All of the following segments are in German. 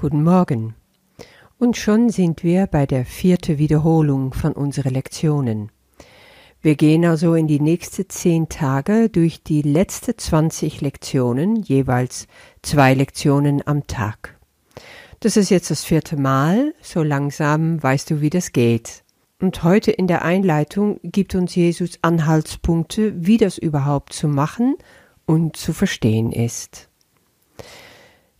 Guten Morgen. Und schon sind wir bei der vierten Wiederholung von unseren Lektionen. Wir gehen also in die nächsten zehn Tage durch die letzten 20 Lektionen, jeweils zwei Lektionen am Tag. Das ist jetzt das vierte Mal, so langsam weißt du, wie das geht. Und heute in der Einleitung gibt uns Jesus Anhaltspunkte, wie das überhaupt zu machen und zu verstehen ist.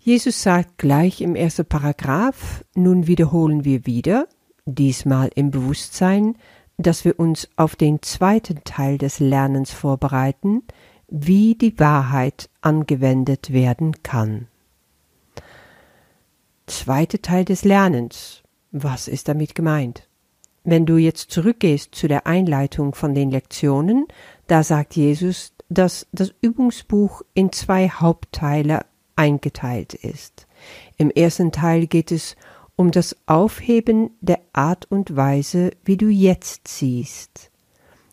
Jesus sagt gleich im ersten Paragraph, nun wiederholen wir wieder, diesmal im Bewusstsein, dass wir uns auf den zweiten Teil des Lernens vorbereiten, wie die Wahrheit angewendet werden kann. Zweiter Teil des Lernens. Was ist damit gemeint? Wenn du jetzt zurückgehst zu der Einleitung von den Lektionen, da sagt Jesus, dass das Übungsbuch in zwei Hauptteile eingeteilt ist. Im ersten Teil geht es um das Aufheben der Art und Weise, wie du jetzt siehst.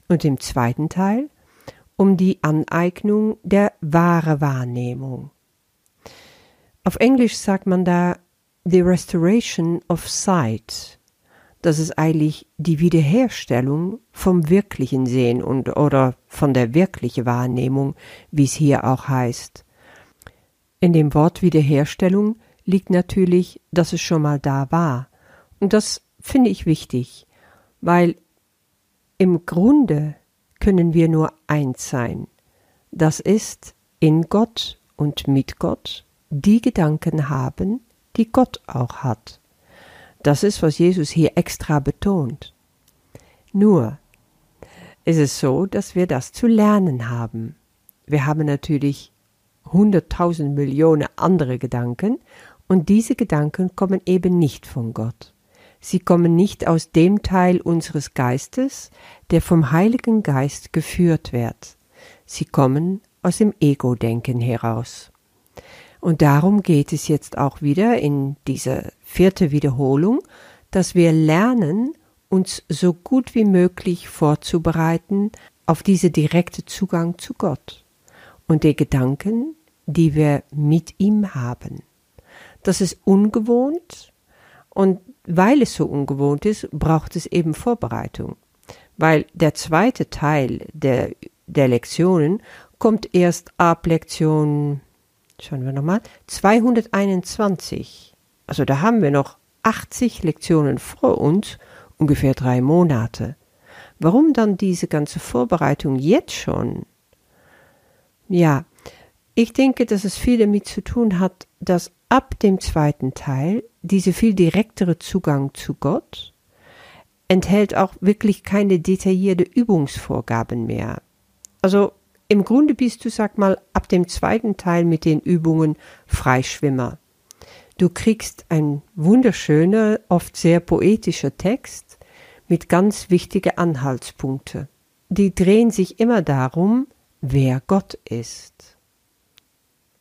Und im zweiten Teil um die Aneignung der wahre Wahrnehmung. Auf Englisch sagt man da the restoration of sight. Das ist eigentlich die Wiederherstellung vom wirklichen Sehen und oder von der wirklichen Wahrnehmung, wie es hier auch heißt. In dem Wort Wiederherstellung liegt natürlich, dass es schon mal da war. Und das finde ich wichtig, weil im Grunde können wir nur eins sein. Das ist in Gott und mit Gott die Gedanken haben, die Gott auch hat. Das ist, was Jesus hier extra betont. Nur ist es so, dass wir das zu lernen haben. Wir haben natürlich hunderttausend Millionen andere Gedanken, und diese Gedanken kommen eben nicht von Gott. Sie kommen nicht aus dem Teil unseres Geistes, der vom Heiligen Geist geführt wird. Sie kommen aus dem Ego-Denken heraus. Und darum geht es jetzt auch wieder in dieser vierte Wiederholung, dass wir lernen, uns so gut wie möglich vorzubereiten auf diese direkte Zugang zu Gott und die Gedanken, die wir mit ihm haben. Das ist ungewohnt und weil es so ungewohnt ist, braucht es eben Vorbereitung. Weil der zweite Teil der, der Lektionen kommt erst ab Lektion, schauen wir nochmal, 221. Also da haben wir noch 80 Lektionen vor uns, ungefähr drei Monate. Warum dann diese ganze Vorbereitung jetzt schon? Ja, ich denke, dass es viel damit zu tun hat, dass ab dem zweiten Teil diese viel direktere Zugang zu Gott enthält auch wirklich keine detaillierte Übungsvorgaben mehr. Also im Grunde bist du, sag mal, ab dem zweiten Teil mit den Übungen Freischwimmer. Du kriegst ein wunderschöner, oft sehr poetischer Text mit ganz wichtige Anhaltspunkte. Die drehen sich immer darum, wer Gott ist.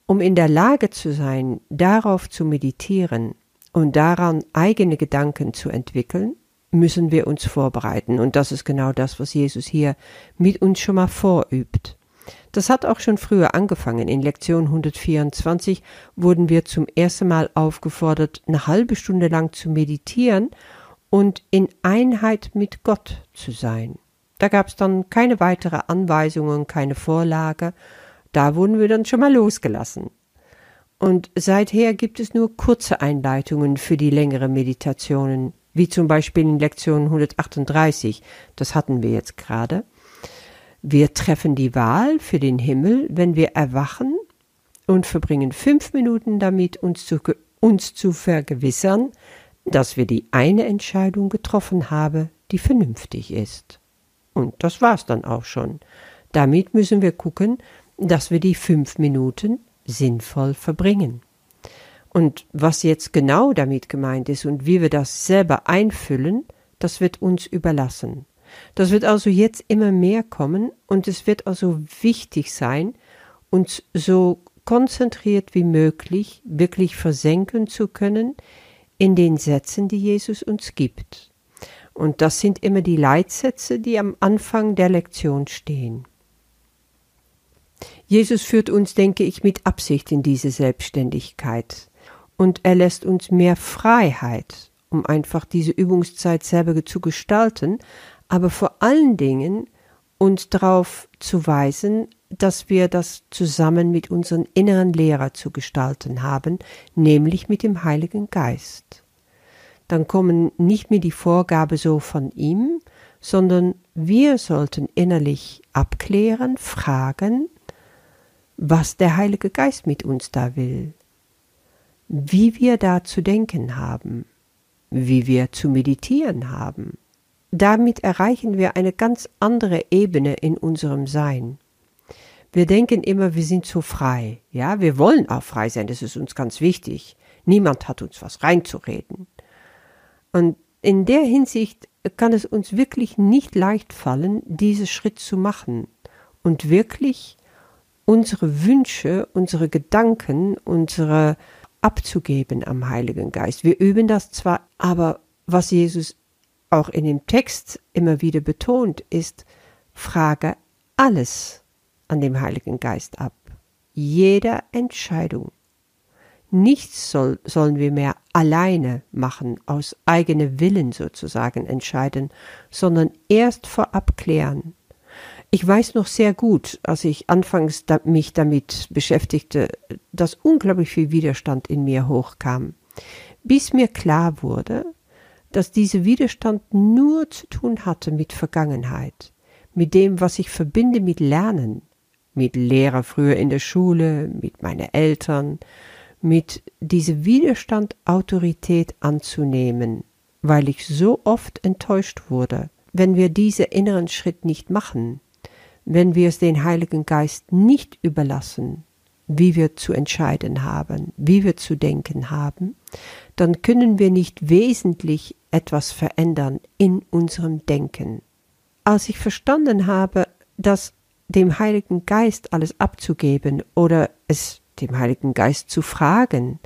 Um in der Lage zu sein, darauf zu meditieren und daran eigene Gedanken zu entwickeln, müssen wir uns vorbereiten. Und das ist genau das, was Jesus hier mit uns schon mal vorübt. Das hat auch schon früher angefangen. In Lektion 124 wurden wir zum ersten Mal aufgefordert, eine halbe Stunde lang zu meditieren und in Einheit mit Gott zu sein. Da gab es dann keine weitere Anweisungen, keine Vorlage, da wurden wir dann schon mal losgelassen. Und seither gibt es nur kurze Einleitungen für die längere Meditationen, wie zum Beispiel in Lektion 138, das hatten wir jetzt gerade. Wir treffen die Wahl für den Himmel, wenn wir erwachen und verbringen fünf Minuten damit, uns zu, uns zu vergewissern, dass wir die eine Entscheidung getroffen haben, die vernünftig ist. Und das war's dann auch schon. Damit müssen wir gucken, dass wir die fünf Minuten sinnvoll verbringen. Und was jetzt genau damit gemeint ist und wie wir das selber einfüllen, das wird uns überlassen. Das wird also jetzt immer mehr kommen und es wird also wichtig sein, uns so konzentriert wie möglich wirklich versenken zu können in den Sätzen, die Jesus uns gibt. Und das sind immer die Leitsätze, die am Anfang der Lektion stehen. Jesus führt uns, denke ich, mit Absicht in diese Selbstständigkeit. und er lässt uns mehr Freiheit, um einfach diese Übungszeit selber zu gestalten, aber vor allen Dingen uns darauf zu weisen, dass wir das zusammen mit unserem inneren Lehrer zu gestalten haben, nämlich mit dem Heiligen Geist. Dann kommen nicht mehr die Vorgabe so von ihm, sondern wir sollten innerlich abklären, fragen, was der Heilige Geist mit uns da will, wie wir da zu denken haben, wie wir zu meditieren haben. Damit erreichen wir eine ganz andere Ebene in unserem Sein. Wir denken immer, wir sind so frei. Ja, wir wollen auch frei sein, das ist uns ganz wichtig. Niemand hat uns was reinzureden. Und in der Hinsicht kann es uns wirklich nicht leicht fallen, diesen Schritt zu machen und wirklich unsere Wünsche, unsere Gedanken, unsere abzugeben am Heiligen Geist. Wir üben das zwar, aber was Jesus auch in dem Text immer wieder betont, ist, frage alles an dem Heiligen Geist ab. Jede Entscheidung. Nichts soll, sollen wir mehr alleine machen, aus eigenem Willen sozusagen entscheiden, sondern erst vorab klären. Ich weiß noch sehr gut, als ich anfangs da, mich damit beschäftigte, dass unglaublich viel Widerstand in mir hochkam, bis mir klar wurde, dass dieser Widerstand nur zu tun hatte mit Vergangenheit, mit dem, was ich verbinde mit Lernen, mit Lehrer früher in der Schule, mit meinen Eltern, mit diesem Widerstand Autorität anzunehmen, weil ich so oft enttäuscht wurde. Wenn wir diesen inneren Schritt nicht machen, wenn wir es den Heiligen Geist nicht überlassen, wie wir zu entscheiden haben, wie wir zu denken haben, dann können wir nicht wesentlich etwas verändern in unserem Denken. Als ich verstanden habe, dass dem Heiligen Geist alles abzugeben oder es dem Heiligen Geist zu fragen,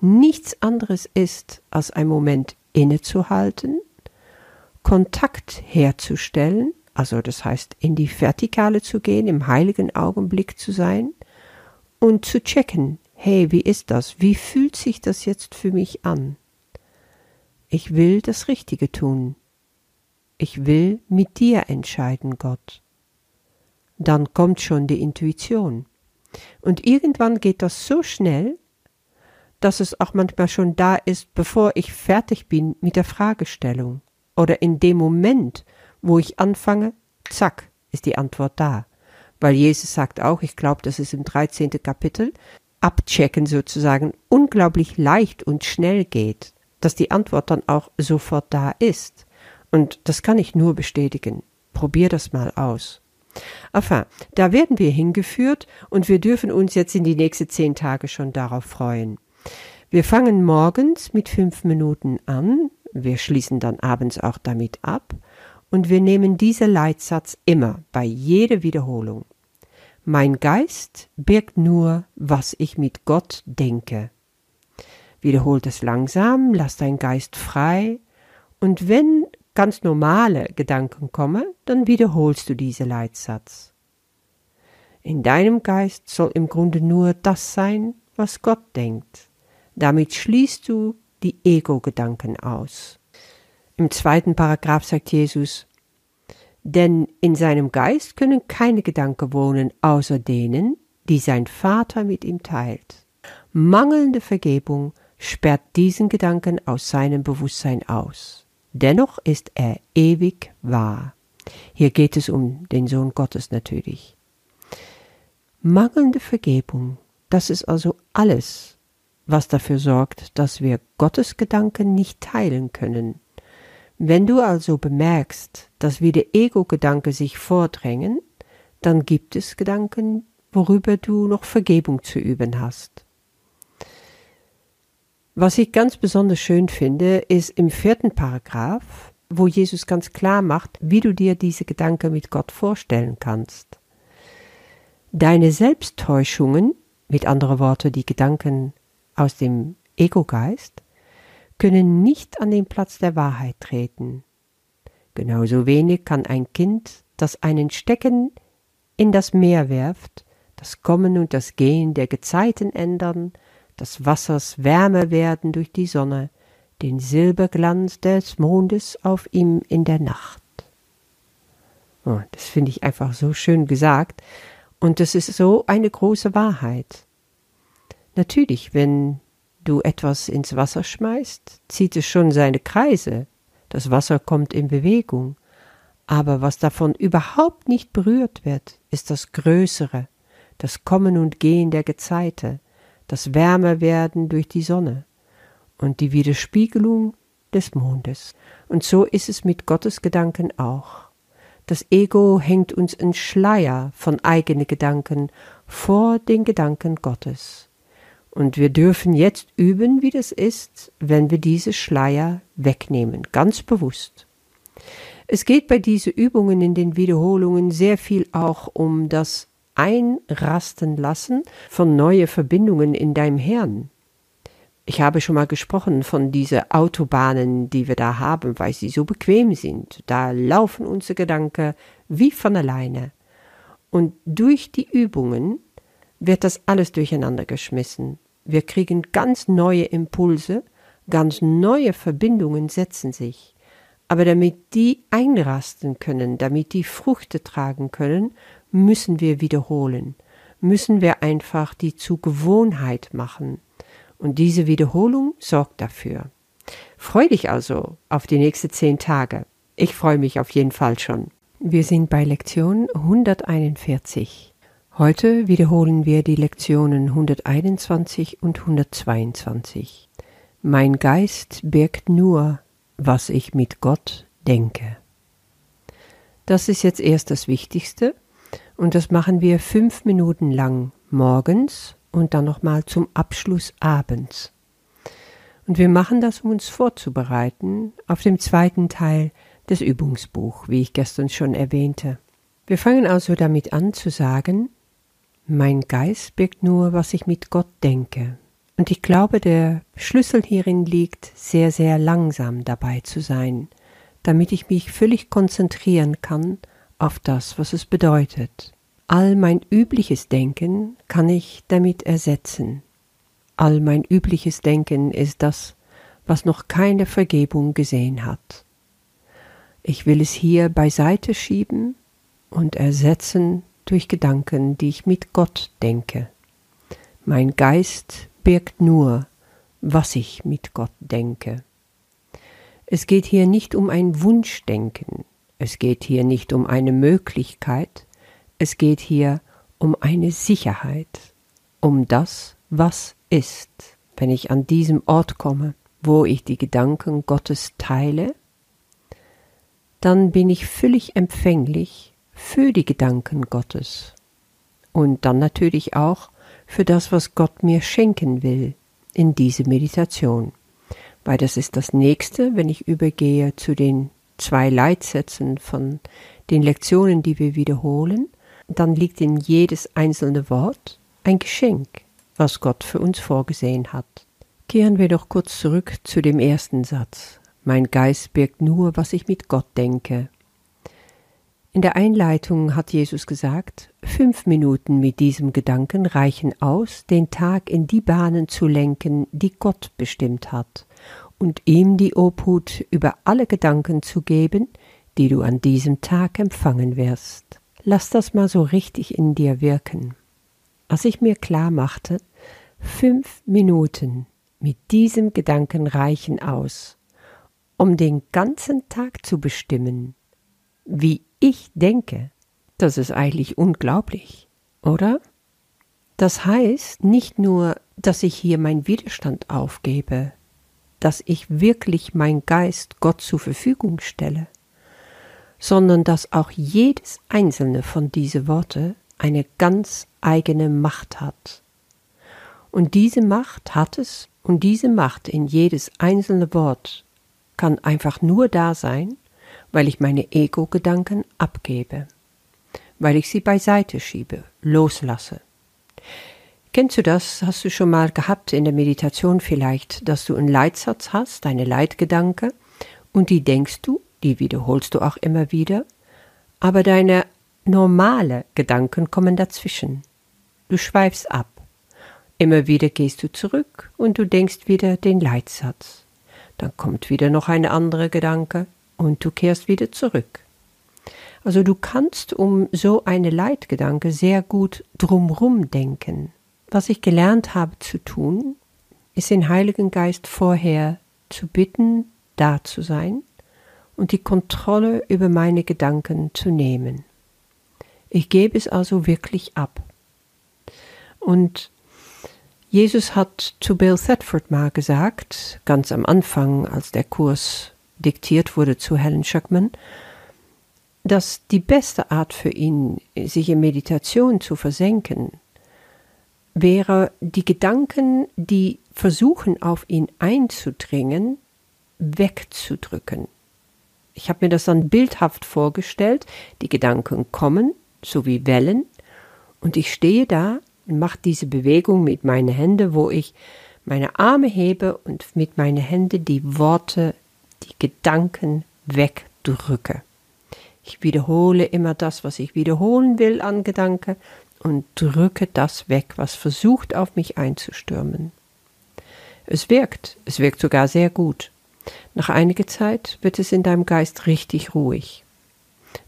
nichts anderes ist, als ein Moment innezuhalten, Kontakt herzustellen, also das heißt in die Vertikale zu gehen, im heiligen Augenblick zu sein und zu checken, hey, wie ist das? Wie fühlt sich das jetzt für mich an? Ich will das Richtige tun. Ich will mit dir entscheiden, Gott. Dann kommt schon die Intuition. Und irgendwann geht das so schnell, dass es auch manchmal schon da ist, bevor ich fertig bin mit der Fragestellung. Oder in dem Moment, wo ich anfange, zack, ist die Antwort da. Weil Jesus sagt auch, ich glaube, das ist im 13. Kapitel, abchecken sozusagen unglaublich leicht und schnell geht, dass die Antwort dann auch sofort da ist. Und das kann ich nur bestätigen. Probier das mal aus. Enfin, da werden wir hingeführt und wir dürfen uns jetzt in die nächsten zehn Tage schon darauf freuen. Wir fangen morgens mit fünf Minuten an, wir schließen dann abends auch damit ab und wir nehmen diesen Leitsatz immer bei jeder Wiederholung. Mein Geist birgt nur, was ich mit Gott denke. Wiederholt es langsam, lass dein Geist frei, und wenn ganz normale Gedanken kommen, dann wiederholst du diesen Leitsatz. In deinem Geist soll im Grunde nur das sein, was Gott denkt. Damit schließt du die Ego-Gedanken aus. Im zweiten Paragraph sagt Jesus, denn in seinem Geist können keine Gedanken wohnen außer denen, die sein Vater mit ihm teilt. Mangelnde Vergebung sperrt diesen Gedanken aus seinem Bewusstsein aus. Dennoch ist er ewig wahr. Hier geht es um den Sohn Gottes natürlich. Mangelnde Vergebung, das ist also alles, was dafür sorgt, dass wir Gottes Gedanken nicht teilen können. Wenn du also bemerkst, dass wieder Ego-Gedanken sich vordrängen, dann gibt es Gedanken, worüber du noch Vergebung zu üben hast. Was ich ganz besonders schön finde, ist im vierten Paragraph, wo Jesus ganz klar macht, wie du dir diese Gedanken mit Gott vorstellen kannst. Deine Selbsttäuschungen, mit anderen Worten die Gedanken aus dem Ego-Geist, können nicht an den Platz der Wahrheit treten. Genauso wenig kann ein Kind, das einen Stecken in das Meer werft, das Kommen und das Gehen der Gezeiten ändern, des Wassers wärmer werden durch die Sonne, den Silberglanz des Mondes auf ihm in der Nacht. Oh, das finde ich einfach so schön gesagt, und das ist so eine große Wahrheit. Natürlich, wenn du etwas ins Wasser schmeißt, zieht es schon seine Kreise, das Wasser kommt in Bewegung, aber was davon überhaupt nicht berührt wird, ist das Größere, das Kommen und Gehen der Gezeite, das Wärmerwerden durch die Sonne und die Widerspiegelung des Mondes. Und so ist es mit Gottes Gedanken auch. Das Ego hängt uns in Schleier von eigenen Gedanken vor den Gedanken Gottes. Und wir dürfen jetzt üben, wie das ist, wenn wir diese Schleier wegnehmen, ganz bewusst. Es geht bei diesen Übungen in den Wiederholungen sehr viel auch um das Einrasten lassen von neue Verbindungen in deinem Hirn. Ich habe schon mal gesprochen von diese Autobahnen, die wir da haben, weil sie so bequem sind. Da laufen unsere Gedanken wie von alleine. Und durch die Übungen wird das alles durcheinander geschmissen. Wir kriegen ganz neue Impulse, ganz neue Verbindungen setzen sich. Aber damit die einrasten können, damit die Früchte tragen können, müssen wir wiederholen, müssen wir einfach die zu Gewohnheit machen. Und diese Wiederholung sorgt dafür. Freu dich also auf die nächsten zehn Tage. Ich freue mich auf jeden Fall schon. Wir sind bei Lektion 141. Heute wiederholen wir die Lektionen 121 und 122. Mein Geist birgt nur was ich mit Gott denke. Das ist jetzt erst das Wichtigste und das machen wir fünf Minuten lang morgens und dann nochmal zum Abschluss abends. Und wir machen das, um uns vorzubereiten auf dem zweiten Teil des Übungsbuch, wie ich gestern schon erwähnte. Wir fangen also damit an zu sagen, mein Geist birgt nur, was ich mit Gott denke. Und ich glaube, der Schlüssel hierin liegt, sehr, sehr langsam dabei zu sein, damit ich mich völlig konzentrieren kann auf das, was es bedeutet. All mein übliches Denken kann ich damit ersetzen. All mein übliches Denken ist das, was noch keine Vergebung gesehen hat. Ich will es hier beiseite schieben und ersetzen durch Gedanken, die ich mit Gott denke. Mein Geist birgt nur, was ich mit Gott denke. Es geht hier nicht um ein Wunschdenken, es geht hier nicht um eine Möglichkeit, es geht hier um eine Sicherheit, um das, was ist, wenn ich an diesem Ort komme, wo ich die Gedanken Gottes teile, dann bin ich völlig empfänglich für die Gedanken Gottes und dann natürlich auch für das, was Gott mir schenken will in diese Meditation. Weil das ist das nächste, wenn ich übergehe zu den zwei Leitsätzen von den Lektionen, die wir wiederholen, dann liegt in jedes einzelne Wort ein Geschenk, was Gott für uns vorgesehen hat. Kehren wir doch kurz zurück zu dem ersten Satz. Mein Geist birgt nur, was ich mit Gott denke. In der Einleitung hat Jesus gesagt, fünf Minuten mit diesem Gedanken reichen aus, den Tag in die Bahnen zu lenken, die Gott bestimmt hat, und ihm die Obhut über alle Gedanken zu geben, die du an diesem Tag empfangen wirst. Lass das mal so richtig in dir wirken. Als ich mir klar machte, fünf Minuten mit diesem Gedanken reichen aus, um den ganzen Tag zu bestimmen, wie ich denke, das ist eigentlich unglaublich, oder? Das heißt nicht nur, dass ich hier meinen Widerstand aufgebe, dass ich wirklich mein Geist Gott zur Verfügung stelle, sondern dass auch jedes einzelne von diese Worte eine ganz eigene Macht hat. Und diese Macht hat es, und diese Macht in jedes einzelne Wort kann einfach nur da sein, weil ich meine Ego-Gedanken abgebe, weil ich sie beiseite schiebe, loslasse. Kennst du das? Hast du schon mal gehabt in der Meditation vielleicht, dass du einen Leitsatz hast, eine Leitgedanke, und die denkst du, die wiederholst du auch immer wieder, aber deine normale Gedanken kommen dazwischen. Du schweifst ab. Immer wieder gehst du zurück und du denkst wieder den Leitsatz. Dann kommt wieder noch ein anderer Gedanke und du kehrst wieder zurück. Also du kannst um so eine Leitgedanke sehr gut drumrum denken. Was ich gelernt habe zu tun, ist den Heiligen Geist vorher zu bitten, da zu sein und die Kontrolle über meine Gedanken zu nehmen. Ich gebe es also wirklich ab. Und Jesus hat zu Bill Thetford mal gesagt, ganz am Anfang, als der Kurs diktiert wurde zu Helen Schuckman, dass die beste Art für ihn, sich in Meditation zu versenken, wäre, die Gedanken, die versuchen, auf ihn einzudringen, wegzudrücken. Ich habe mir das dann bildhaft vorgestellt, die Gedanken kommen, so wie Wellen, und ich stehe da und mache diese Bewegung mit meinen Händen, wo ich meine Arme hebe und mit meinen Händen die Worte, die Gedanken wegdrücke. Ich wiederhole immer das, was ich wiederholen will an Gedanke und drücke das weg, was versucht auf mich einzustürmen. Es wirkt, es wirkt sogar sehr gut. Nach einiger Zeit wird es in deinem Geist richtig ruhig.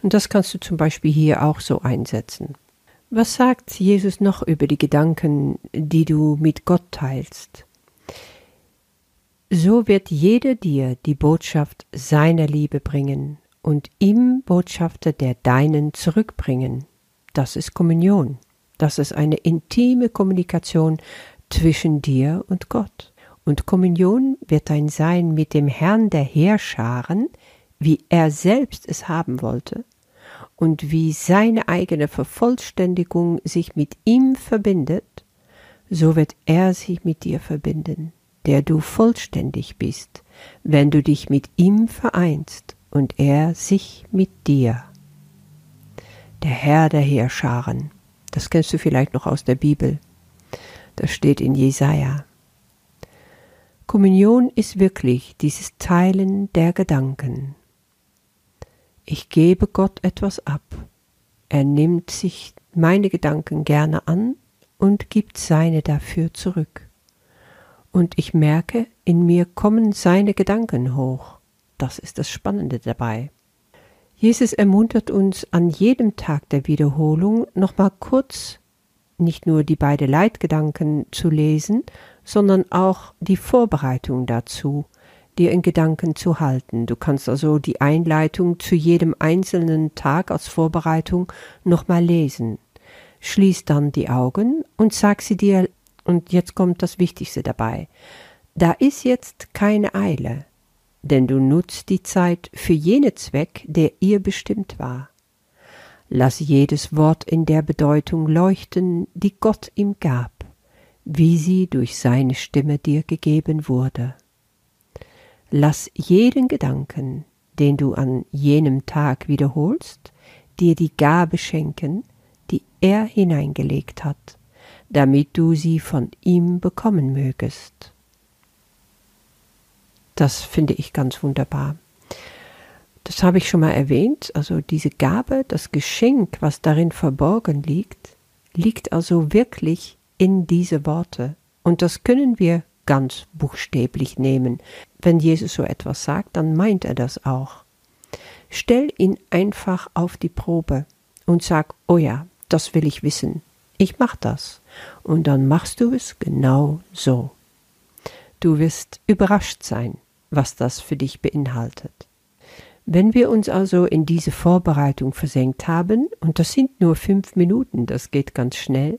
Und das kannst du zum Beispiel hier auch so einsetzen. Was sagt Jesus noch über die Gedanken, die du mit Gott teilst? So wird jeder dir die Botschaft seiner Liebe bringen und ihm Botschafter der deinen zurückbringen. Das ist Kommunion. Das ist eine intime Kommunikation zwischen dir und Gott. Und Kommunion wird ein Sein mit dem Herrn der Heerscharen, wie er selbst es haben wollte, und wie seine eigene Vervollständigung sich mit ihm verbindet, so wird er sich mit dir verbinden, der du vollständig bist, wenn du dich mit ihm vereinst und er sich mit dir. Der Herr der Heerscharen, das kennst du vielleicht noch aus der Bibel, das steht in Jesaja. Kommunion ist wirklich dieses Teilen der Gedanken. Ich gebe Gott etwas ab. Er nimmt sich meine Gedanken gerne an und gibt seine dafür zurück. Und ich merke, in mir kommen seine Gedanken hoch. Das ist das Spannende dabei. Jesus ermuntert uns an jedem Tag der Wiederholung nochmal kurz nicht nur die beiden Leitgedanken zu lesen, sondern auch die Vorbereitung dazu, dir in Gedanken zu halten. Du kannst also die Einleitung zu jedem einzelnen Tag als Vorbereitung nochmal lesen. Schließ dann die Augen und sag sie dir, und jetzt kommt das Wichtigste dabei. Da ist jetzt keine Eile denn du nutzt die Zeit für jene Zweck, der ihr bestimmt war. Lass jedes Wort in der Bedeutung leuchten, die Gott ihm gab, wie sie durch seine Stimme dir gegeben wurde. Lass jeden Gedanken, den du an jenem Tag wiederholst, dir die Gabe schenken, die er hineingelegt hat, damit du sie von ihm bekommen mögest. Das finde ich ganz wunderbar. Das habe ich schon mal erwähnt. Also diese Gabe, das Geschenk, was darin verborgen liegt, liegt also wirklich in diese Worte. Und das können wir ganz buchstäblich nehmen. Wenn Jesus so etwas sagt, dann meint er das auch. Stell ihn einfach auf die Probe und sag, oh ja, das will ich wissen. Ich mach das. Und dann machst du es genau so. Du wirst überrascht sein was das für dich beinhaltet. Wenn wir uns also in diese Vorbereitung versenkt haben, und das sind nur fünf Minuten, das geht ganz schnell,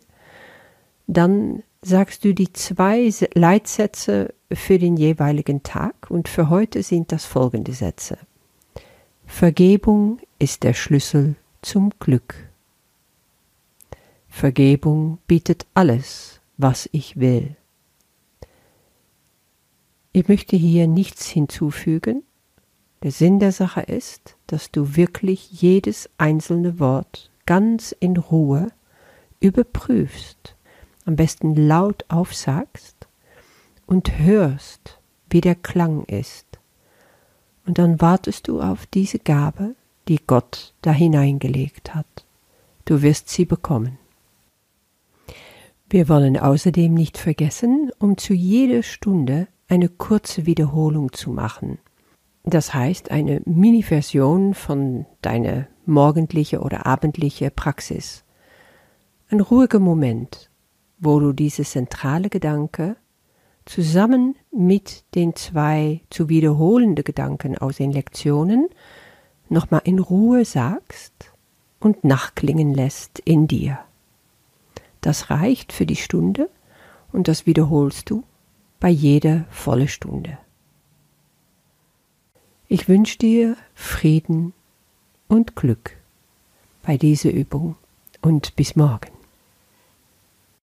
dann sagst du die zwei Leitsätze für den jeweiligen Tag und für heute sind das folgende Sätze. Vergebung ist der Schlüssel zum Glück. Vergebung bietet alles, was ich will. Ich möchte hier nichts hinzufügen. Der Sinn der Sache ist, dass du wirklich jedes einzelne Wort ganz in Ruhe überprüfst, am besten laut aufsagst und hörst, wie der Klang ist. Und dann wartest du auf diese Gabe, die Gott da hineingelegt hat. Du wirst sie bekommen. Wir wollen außerdem nicht vergessen, um zu jeder Stunde eine kurze Wiederholung zu machen. Das heißt eine Mini-Version von deiner morgendliche oder abendliche Praxis. Ein ruhiger Moment, wo du diese zentrale Gedanke zusammen mit den zwei zu wiederholenden Gedanken aus den Lektionen nochmal in Ruhe sagst und nachklingen lässt in dir. Das reicht für die Stunde und das wiederholst du bei jeder volle Stunde. Ich wünsche dir Frieden und Glück bei dieser Übung und bis morgen.